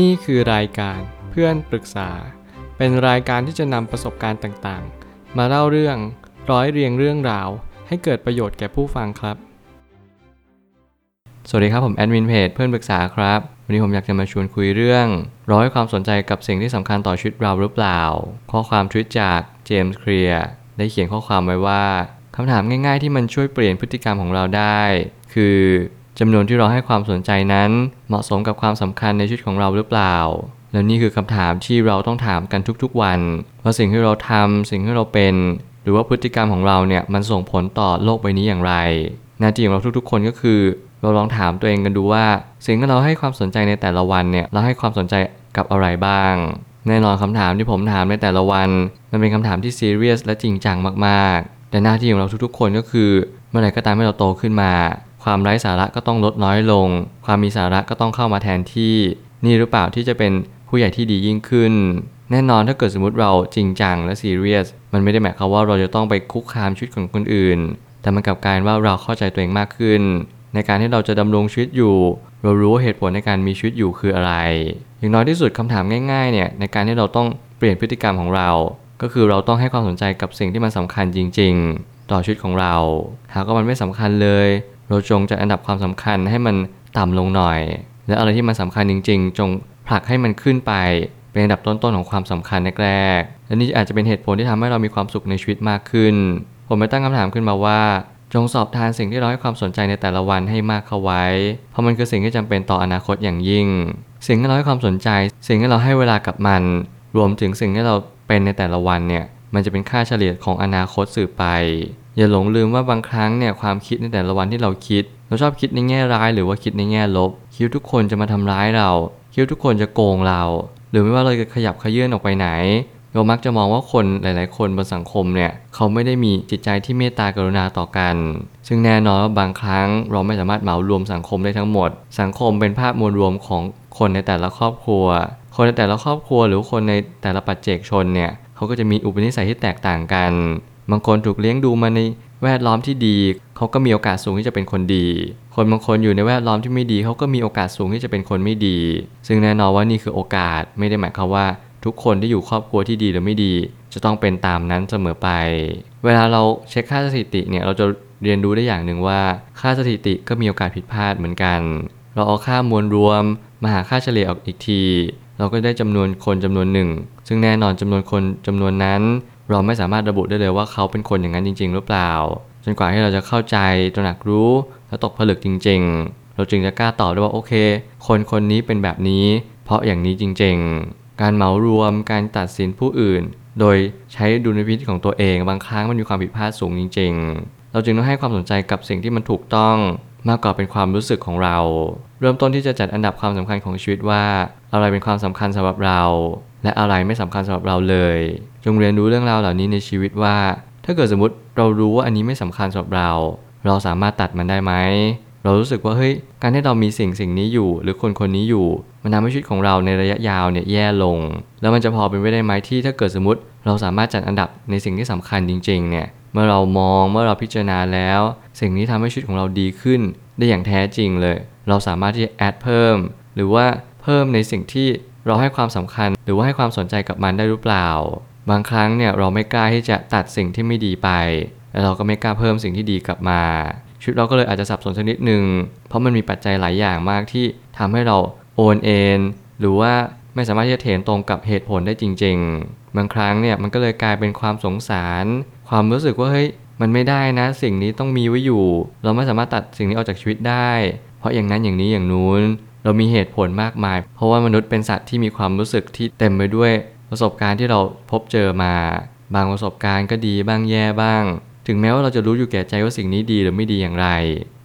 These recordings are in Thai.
นี่คือรายการเพื่อนปรึกษา เป็นรายการที่จะนำประสบการณ์ต่างๆ มาเล่าเรื่องร้อยเรียงเรื่องราว ให้เกิดประโยชน์แก่ผู้ฟังครับ สวัสดีครับผมแอดมินเพจเพื่อนปรึกษาครับ วันนี้ผมอยากจะมาชวนคุยเรื่อง ร้อยความสนใจกับสิ่งที่สำคัญต่อชีวิตเราหรือเปล่า ข้อความทวิตจากเจมส์เคลียร์ได้เขียนข้อความไว้ว่าคำถามง่าย ๆ ที่มันช่วยเปลี่ยนพฤติกรรมของเราได้ คือ จำนวนที่เราให้ความสนใจนั้น เหมาะสมกับความสำคัญในชีวิตของเราหรือเปล่า แล้วนี่คือคำถามที่เราต้องถามกันทุกๆวัน ว่าสิ่งที่เราทำสิ่งที่เราเป็น หรือว่าพฤติกรรมของเราเนี่ยมันส่งผลต่อโลกใบนี้อย่างไรหน้าที่ของเราทุกๆ คนก็คือ เราลองถามตัวเองกันดูว่า สิ่งที่เราให้ความสนใจในแต่ละวันเนี่ยเราให้ความสนใจกับอะไรบ้างแน่นอนคำถามที่ผมถามในแต่ละวัน มันเป็นคำถามที่ซีเรียสและจริงจังมากๆ แต่หน้าที่ของเราทุกๆ คนก็คือ เมื่อไหร่ก็ตามที่เราโตขึ้นมา ความไร้สาระก็ต้องลดน้อยลง ความมีสาระก็ต้องเข้ามาแทนที่ นี่หรือเปล่าที่จะเป็นผู้ใหญ่ที่ดียิ่งขึ้น แน่นอนถ้าเกิดสมมติเราจริงจังและซีเรียส มันไม่ได้หมายความว่าเราจะต้องไปคุกคามชีวิตของคนอื่น แต่มันกลับกลายว่าเราเข้าใจตัวเองมากขึ้น ในการที่เราจะดำรงชีวิตอยู่ เรารู้ว่าเหตุผลในการมีชีวิตอยู่คืออะไร อย่างน้อยที่สุดคำถามง่ายๆเนี่ยในการที่เราต้องเปลี่ยนพฤติกรรมของเรา ก็คือเราต้องให้ความสนใจกับสิ่งที่มันสำคัญจริง ๆ ต่อชีวิตของเรา หากว่ามันไม่สำคัญเลย เราจงจะอันดับความสำคัญให้มันต่ำลงหน่อย และอะไรที่มันสำคัญจริง ๆ จงผลักให้มันขึ้นไปเป็นอันดับต้นๆของความสำคัญแรกๆและนี่อาจจะเป็นเหตุผลที่ทำให้เรามีความสุขในชีวิตมากขึ้น ผมไปตั้งคำถามขึ้นมาว่า จงสอบทานสิ่งที่เราให้ความสนใจในแต่ละวันให้มากเข้าไว้ เพราะมันคือสิ่งที่จำเป็นต่ออนาคตอย่างยิ่ง สิ่งที่เราให้ความสนใจ สิ่งที่เราให้เวลากับมัน รวมถึงสิ่งที่เราเป็นในแต่ละวันเนี่ยมันจะเป็นค่าเฉลี่ยของอนาคตสืบไป อย่าหลงลืมว่าบางครั้งเนี่ยความคิดในแต่ละวันที่เราคิด เราชอบคิดในแง่ร้ายหรือว่าคิดในแง่ลบ คิดทุกคนจะมาทำร้ายเรา คิดทุกคนจะโกงเรา หรือไม่ว่าเราจะขยับขยื่นออกไปไหน เรามักจะมองว่าคนหลาย ๆ คนบนสังคมเนี่ยเขาไม่ได้มีจิตใจที่เมตตากรุณาต่อกัน ซึ่งแน่นอนว่าบางครั้งเราไม่สามารถเหมารวมสังคมได้ทั้งหมด สังคมเป็นภาพมวลรวมของคนในแต่ละครอบครัว คนในแต่ละครอบครัว หรือคนในแต่ละปัจเจกชนเนี่ยเขาก็จะมีอุปนิสัยที่แตกต่างกัน บางคนถูกเลี้ยงดูมาในแวดล้อมที่ดี เขาก็มีโอกาสสูงที่จะเป็นคนดี คนบางคนอยู่ในแวดล้อมที่ไม่ดี เขาก็มีโอกาสสูงที่จะเป็นคนไม่ดี ซึ่งแน่นอนว่านี่คือโอกาสไม่ได้หมายความว่า ทุกคนที่อยู่ครอบครัวที่ดีหรือไม่ดี จะต้องเป็นตามนั้นเสมอไป เวลาเราเช็คค่าสถิติเนี่ยเราจะเรียนรู้ได้อย่างหนึ่งว่าค่าสถิติก็มีโอกาสผิดพลาดเหมือนกัน เราเอาค่ามวลรวมมาหาค่าเฉลี่ยออกอีกที เราก็ได้จำนวนคนจำนวนหนึ่ง ซึ่งแน่นอนจำนวนคนจำนวนนั้น เราไม่สามารถระบุได้เลยว่าเขาเป็นคนอย่างนั้นจริง ๆ หรือเปล่า จนกว่าที่เราจะเข้าใจตระหนักรู้และตกผลึกจริง ๆ เราจึงจะกล้าตอบได้ว่าโอเค คนคนนี้เป็นแบบนี้ เพราะอย่างนี้จริง ๆ การเหมารวมการตัดสินผู้อื่น โดยใช้ดุลพินิจของตัวเอง บางครั้งมันมีความผิดพลาดสูงจริง ๆ เราจึงต้องให้ความสนใจกับสิ่งที่มันถูกต้องมากกว่าเป็นความรู้สึกของเรา เริ่มต้นที่จะจัดอันดับความสำคัญของชีวิตว่า อะไรเป็นความสำคัญสำหรับเรา และอะไรไม่สำคัญสำหรับเราเลย จงเรียนรู้เรื่องราวเหล่านี้ในชีวิตว่า ถ้าเกิดสมมติเรารู้ว่าอันนี้ไม่สำคัญสำหรับเรา เราสามารถตัดมันได้ไหมเรารู้สึกว่าเฮ้ยการที่เรามีสิ่งสิ่งนี้อยู่ หรือคนคนนี้อยู่มันทำให้ชีวิตของเราในระยะยาวเนี่ยแย่ลง แล้วมันจะพอเป็นไปได้ไหมที่ถ้าเกิดสมมติ เราสามารถจัดอันดับในสิ่งที่สำคัญจริงๆเนี่ยเมื่อเรามองเมื่อเราพิจารณาแล้ว สิ่งนี้ทำให้ชีวิตของเราดีขึ้น ได้อย่างแท้จริงเลย เราสามารถที่จะแอดเพิ่ม หรือว่าเพิ่มในสิ่งที่ เราให้ความสำคัญหรือว่าให้ความสนใจกับมันได้หรือเปล่า บางครั้งเนี่ยเราไม่กล้าที่จะตัดสิ่งที่ไม่ดีไป และเราก็ไม่กล้าเพิ่มสิ่งที่ดีกลับมาชีวิตเราก็เลยอาจจะสับสนสักนิดหนึ่งเพราะมันมีปัจจัยหลายอย่างมากที่ทำให้เราโอนเอ็นหรือว่าไม่สามารถที่จะเถนตรงกับเหตุผลได้จริง ๆ บางครั้งเนี่ยมันก็เลยกลายเป็นความสงสาร ความรู้สึกว่าเฮ้ยมันไม่ได้นะ สิ่งนี้ต้องมีไว้อยู่ เราไม่สามารถตัดสิ่งนี้ออกจากชีวิตได้ เพราะอย่างนั้นอย่างนี้อย่างนู้น เรามีเหตุผลมากมาย เพราะว่ามนุษย์เป็นสัตว์ที่มีความรู้สึกที่เต็มไปด้วย ประสบการณ์ที่เราพบเจอมา บางประสบการณ์ก็ดีบ้างแย่บ้าง ถึงแม้ว่าเราจะรู้อยู่แก่ใจว่าสิ่งนี้ดีหรือไม่ดีอย่างไร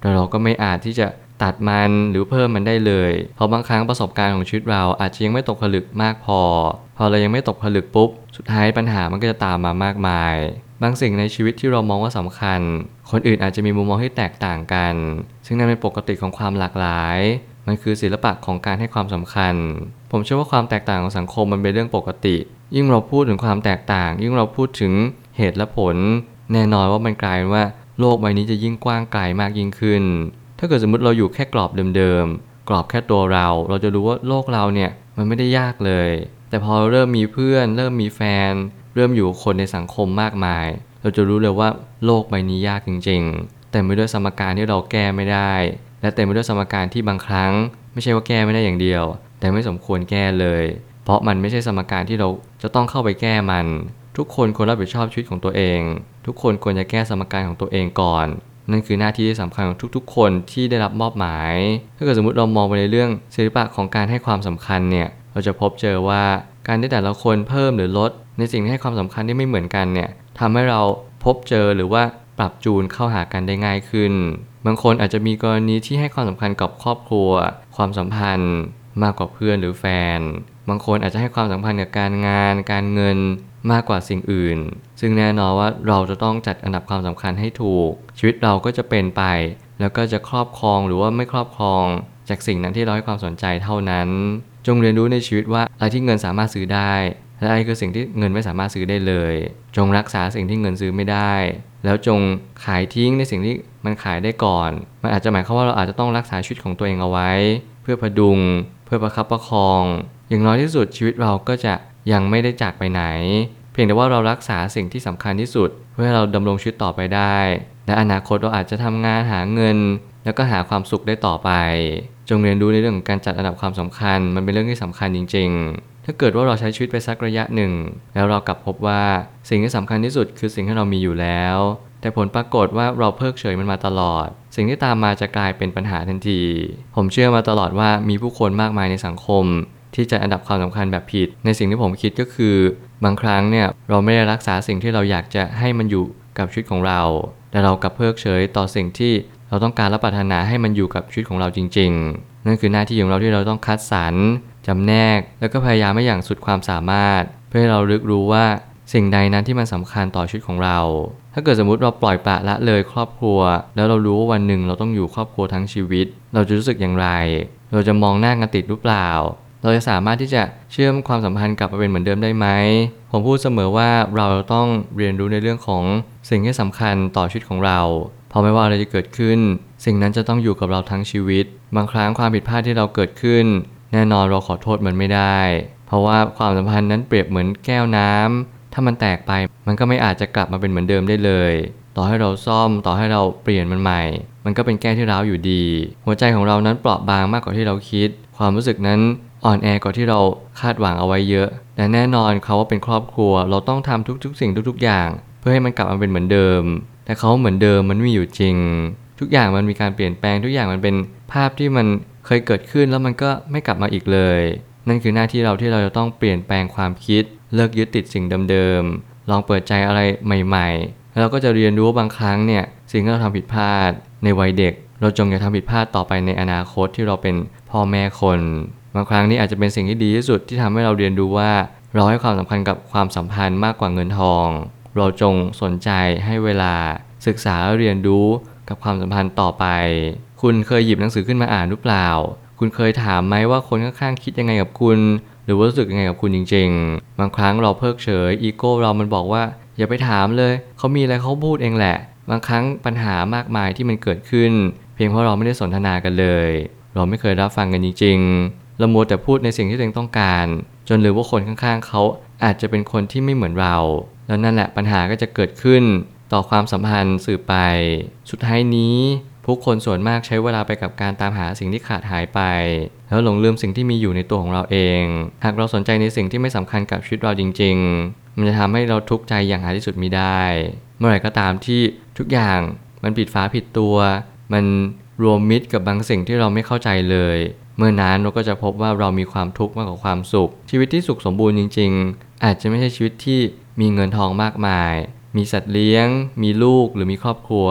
แต่เราก็ไม่อาจที่จะตัดมันหรือเพิ่มมันได้เลย เพราะบางครั้งประสบการณ์ของชีวิตเราอาจจะยังไม่ตกผลึกมากพอ พอเรายังไม่ตกผลึกปุ๊บ สุดท้ายปัญหามันก็จะตามมามากมาย บางสิ่งในชีวิตที่เรามองว่าสำคัญ คนอื่นอาจจะมีมุมมองที่แตกต่างกัน ซึ่งนั่นเป็นปกติของความหลากหลาย มันคือศิลปะของการให้ความสำคัญ ผมเชื่อว่าความแตกต่างของสังคมมันเป็นเรื่องปกติ ยิ่งเราพูดถึงความแตกต่าง ยิ่งเราพูดถึงเหตุและผล แน่นอนว่ามันกลายเป็นว่า โลกใบนี้จะยิ่งกว้างไกลมากยิ่งขึ้น ถ้าเกิดสมมติเราอยู่แค่กรอบเดิมๆ กรอบแค่ตัวเรา เราจะรู้ว่าโลกเราเนี่ยมันไม่ได้ยากเลย แต่พอเริ่มมีเพื่อน เริ่มมีแฟน เริ่มอยู่คนในสังคมมากมาย เราจะรู้เลยว่าโลกใบนี้ยากจริง ๆ แต่ไม่ด้วยสมการที่เราแก้ไม่ได้ และเต็มไปด้วยสมการที่บางครั้ง ไม่ใช่ว่าแก้ไม่ได้อย่างเดียว แต่ไม่สมควรแก้เลย เพราะมันไม่ใช่สมการที่เราจะต้องเข้าไปแก้มัน ทุกคนควรรับผิดชอบชีวิตของตัวเอง ทุกคนควรจะแก้สมการของตัวเองก่อน นั่นคือหน้าที่ที่สำคัญของทุกๆ คนที่ได้รับมอบหมาย ถ้าเกิดสมมติเรามองไปในเรื่องศิลปะของการให้ความสำคัญเนี่ยเราจะพบเจอว่าการที่แต่ละคนเพิ่มหรือลด ในสิ่งที่ให้ความสำคัญที่ไม่เหมือนกันเนี่ยทำให้เราพบเจอหรือว่า ปรับจูนเข้าหากันได้ง่ายขึ้น บางคนอาจจะมีกรณีที่ให้ความสำคัญกับครอบครัว ความสัมพันธ์ มากกว่าเพื่อนหรือแฟน บางคนอาจจะให้ความสำคัญกับการงาน การเงินมากกว่าสิ่งอื่น ซึ่งแน่นอนว่าเราจะต้องจัดอันดับความสำคัญให้ถูก ชีวิตเราก็จะเป็นไป แล้วก็จะครอบครองหรือว่าไม่ครอบครอง จากสิ่งนั้นที่เราให้ความสนใจเท่านั้น จงเรียนรู้ในชีวิตว่าอะไรที่เงินสามารถซื้อได้ และอะไรคือสิ่งที่เงินไม่สามารถซื้อได้เลย จงรักษาสิ่งที่เงินซื้อไม่ได้ แล้วจงขายทิ้งในสิ่งที่มันขายได้ก่อน มันอาจจะหมายความว่าเราอาจจะต้องรักษาชีวิตของตัวเองเอาไว้ เพื่อพดุง เพื่อประคับประคอง อย่างน้อยที่สุดชีวิตเราก็จะยังไม่ได้จากไปไหน เพียงแต่ว่าเรารักษาสิ่งที่สำคัญที่สุด เพื่อให้เราดำรงชีวิตต่อไปได้ และอนาคตเราอาจจะทำงานหาเงิน แล้วก็หาความสุขได้ต่อไป จงเรียนรู้ในเรื่องของการจัดอันดับความสำคัญ มันเป็นเรื่องที่สำคัญจริง ๆ ถ้าเกิดว่าเราใช้ชีวิตไปสักระยะหนึ่ง แล้วเรากลับพบว่าสิ่งที่สำคัญที่สุดคือสิ่งที่เรามีอยู่แล้ว แต่ผลปรากฏว่าเราเพิกเฉยมันมาตลอด สิ่งที่ตามมาจะกลายเป็นปัญหาทันที ผมเชื่อมาตลอดว่ามีผู้คนมากมายในสังคม ที่จัดอันดับความสำคัญแบบผิด ในสิ่งที่ผมคิดก็คือบางครั้งเนี่ยเราไม่ได้รักษาสิ่งที่เราอยากจะให้มันอยู่กับชีวิตของเรา แต่เรากลับเพิกเฉยต่อสิ่งที่ เราต้องการและปรารถนาให้มันอยู่กับชีวิตของเราจริง ๆ นั่นคือหน้าที่ของเราที่เราต้องคัดสรรจำแนก แล้วก็พยายามให้อย่างสุดความสามารถ เพื่อให้เราลึกรู้ว่าสิ่งใดนั้นที่มันสำคัญต่อชีวิตของเรา ถ้าเกิดสมมติเราปล่อยปละละเลยครอบครัว แล้วเรารู้ว่าวันหนึ่งเราต้องอยู่ครอบครัวทั้งชีวิต เราจะรู้สึกอย่างไร เราจะมองหน้ากันติดหรือเปล่า เราจะสามารถที่จะเชื่อมความสัมพันธ์กลับมาเป็นเหมือนเดิมได้ไหม ผมพูดเสมอว่าเราต้องเรียนรู้ในเรื่องของสิ่งที่สำคัญต่อชีวิตของเรา เพราะไม่ว่าอะไรจะเกิดขึ้น สิ่งนั้นจะต้องอยู่กับเราทั้งชีวิต บางครั้งความผิดพลาดที่เราเกิดขึ้น แน่นอนเราขอโทษมันไม่ได้ เพราะว่าความสัมพันธ์นั้นเปรียบเหมือนแก้วน้ำถ้ามันแตกไปมันก็ไม่อาจจะกลับมาเป็นเหมือนเดิมได้เลย ต่อให้เราซ่อมต่อให้เราเปลี่ยนมันใหม่ มันก็เป็นแก้วที่ร้าวอยู่ดี หัวใจของเรานั้นเปราะบางมากกว่าที่เราคิด ความรู้สึกนั้นอ่อนแอกว่าที่เราคาดหวังเอาไว้เยอะแต่แน่นอนเขาว่าเป็นครอบครัว เราต้องทำทุกๆ สิ่งทุก ๆ อย่าง เพื่อให้มันกลับมาเป็นเหมือนเดิม แต่เขาเหมือนเดิมมันม่มีอยู่จริง ทุกอย่างมันมีการเปลี่ยนแปลงทุกอย่างมันเป็นภาพที่มันเคยเกิดขึ้นแล้วมันก็ไม่กลับมาอีกเลย นั่นคือหน้าที่เราที่เราจะต้องเปลี่ยนแปลงความคิด เลิกยึดติดสิ่งเดิมๆลองเปิดใจอะไรใหม่ ๆ แล้วเราก็จะเรียนรู้ว่าบางครั้งเนี่ยสิ่งที่เราทำผิดพลาด ในวัยเด็ก เราจงอย่าทำผิดพลาดต่อไปในอนาคตที่เราเป็นพ่อแม่คนบางครั้งนี่อาจจะเป็นสิ่งที่ดีที่สุดที่ทำให้เราเรียนรู้ว่าเราให้ความสำคัญกับความสัมพันธ์มากกว่าเงินทอง เราจงสนใจให้เวลาศึกษาเรียนรู้กับความสัมพันธ์ต่อไป คุณเคยหยิบหนังสือขึ้นมาอ่านหรือเปล่า คุณเคยถามไหมว่าคนข้างๆคิดยังไงกับคุณ หรือว่ารู้สึกยังไงกับคุณจริง ๆ บางครั้งเราเพิกเฉยอีโก้เรามันบอกว่าอย่าไปถามเลย เขามีอะไรเขาพูดเองแหละ บางครั้งปัญหามากมายที่มันเกิดขึ้น เพียงเพราะเราไม่ได้สนทนากันเลย เราไม่เคยรับฟังกันจริงๆเราโมแต่พูดในสิ่งที่ตัวเองต้องการ จนลืมว่าคนข้างๆเขาอาจจะเป็นคนที่ไม่เหมือนเรา แล้วนั่นแหละปัญหาก็จะเกิดขึ้นต่อความสัมพันธ์สืบไป สุดท้ายนี้ผู้คนส่วนมากใช้เวลาไปกับการตามหาสิ่งที่ขาดหายไป แล้วหลงลืมสิ่งที่มีอยู่ในตัวของเราเอง หากเราสนใจในสิ่งที่ไม่สำคัญกับชีวิตเราจริง ๆ มันจะทำให้เราทุกข์ใจอย่างหาที่สุดมิได้ เมื่อไหร่ก็ตามที่ทุกอย่างมันผิดฟ้าผิดตัว มันรวมมิตรกับบางสิ่งที่เราไม่เข้าใจเลย เมื่อนั้นเราก็จะพบว่าเรามีความทุกข์มากกว่าความสุข ชีวิตที่สุขสมบูรณ์จริง ๆ อาจจะไม่ใช่ชีวิตที่ มีเงินทองมากมาย มีสัตว์เลี้ยง มีลูกหรือมีครอบครัว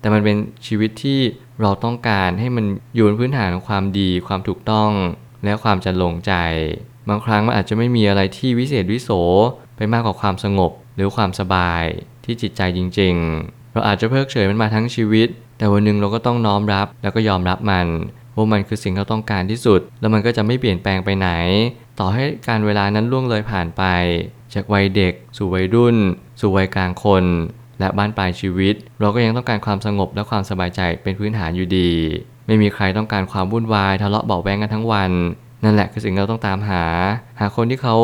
แต่มันเป็นชีวิตที่เราต้องการให้มันอยู่บนพื้นฐานของความดีความถูกต้อง และความจะลงใจ บางครั้งมันอาจจะไม่มีอะไรที่วิเศษวิโสไปมากกว่าความสงบหรือความสบายที่จิตใจจริง ๆ เราอาจจะเพิกเฉยมันมาทั้งชีวิต แต่วันหนึ่งเราก็ต้องน้อมรับแล้วก็ยอมรับมันว่ามันคือสิ่งที่เราต้องการที่สุด แล้วมันก็จะไม่เปลี่ยนแปลงไปไหน ต่อให้การเวลานั้นล่วงเลยผ่านไป จากวัยเด็ก สู่วัยรุ่น สู่วัยกลางคน และบ้านปลายชีวิต เราก็ยังต้องการความสงบและความสบายใจเป็นพื้นฐานอยู่ดี ไม่มีใครต้องการความวุ่นวายทะเลาะเบาแวงกันทั้งวัน นั่นแหละคือสิ่งที่เราต้องตามหา หาคนที่เขา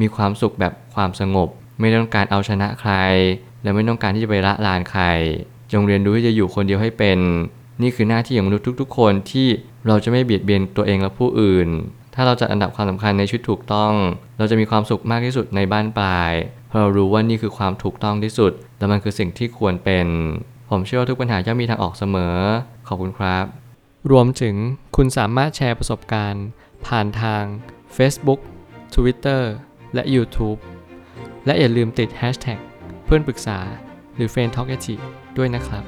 มีความสุขแบบความสงบ ไม่ต้องการเอาชนะใคร และไม่ต้องการที่จะไปละลานใคร จงเรียนรู้ที่จะอยู่คนเดียวให้เป็น นี่คือหน้าที่ของมนุษย์ทุก ๆ คนที่เราจะไม่เบียดเบียนตัวเองและผู้อื่น ถ้าเราจัดอันดับความสำคัญในชีวิตถูกต้อง เราจะมีความสุขมากที่สุดในบ้านปลาย เพราะเรารู้ว่านี่คือความถูกต้องที่สุด และมันคือสิ่งที่ควรเป็น ผมเชื่อว่าทุกปัญหาย่อมมีทางออกเสมอ ขอบคุณครับ รวมถึงคุณสามารถแชร์ประสบการณ์ ผ่านทาง Facebook Twitter และ YouTube และอย่าลืมติด Hashtag เพื่อนปรึกษาหรือ f r ร e n d Talk ด้วยนะครับ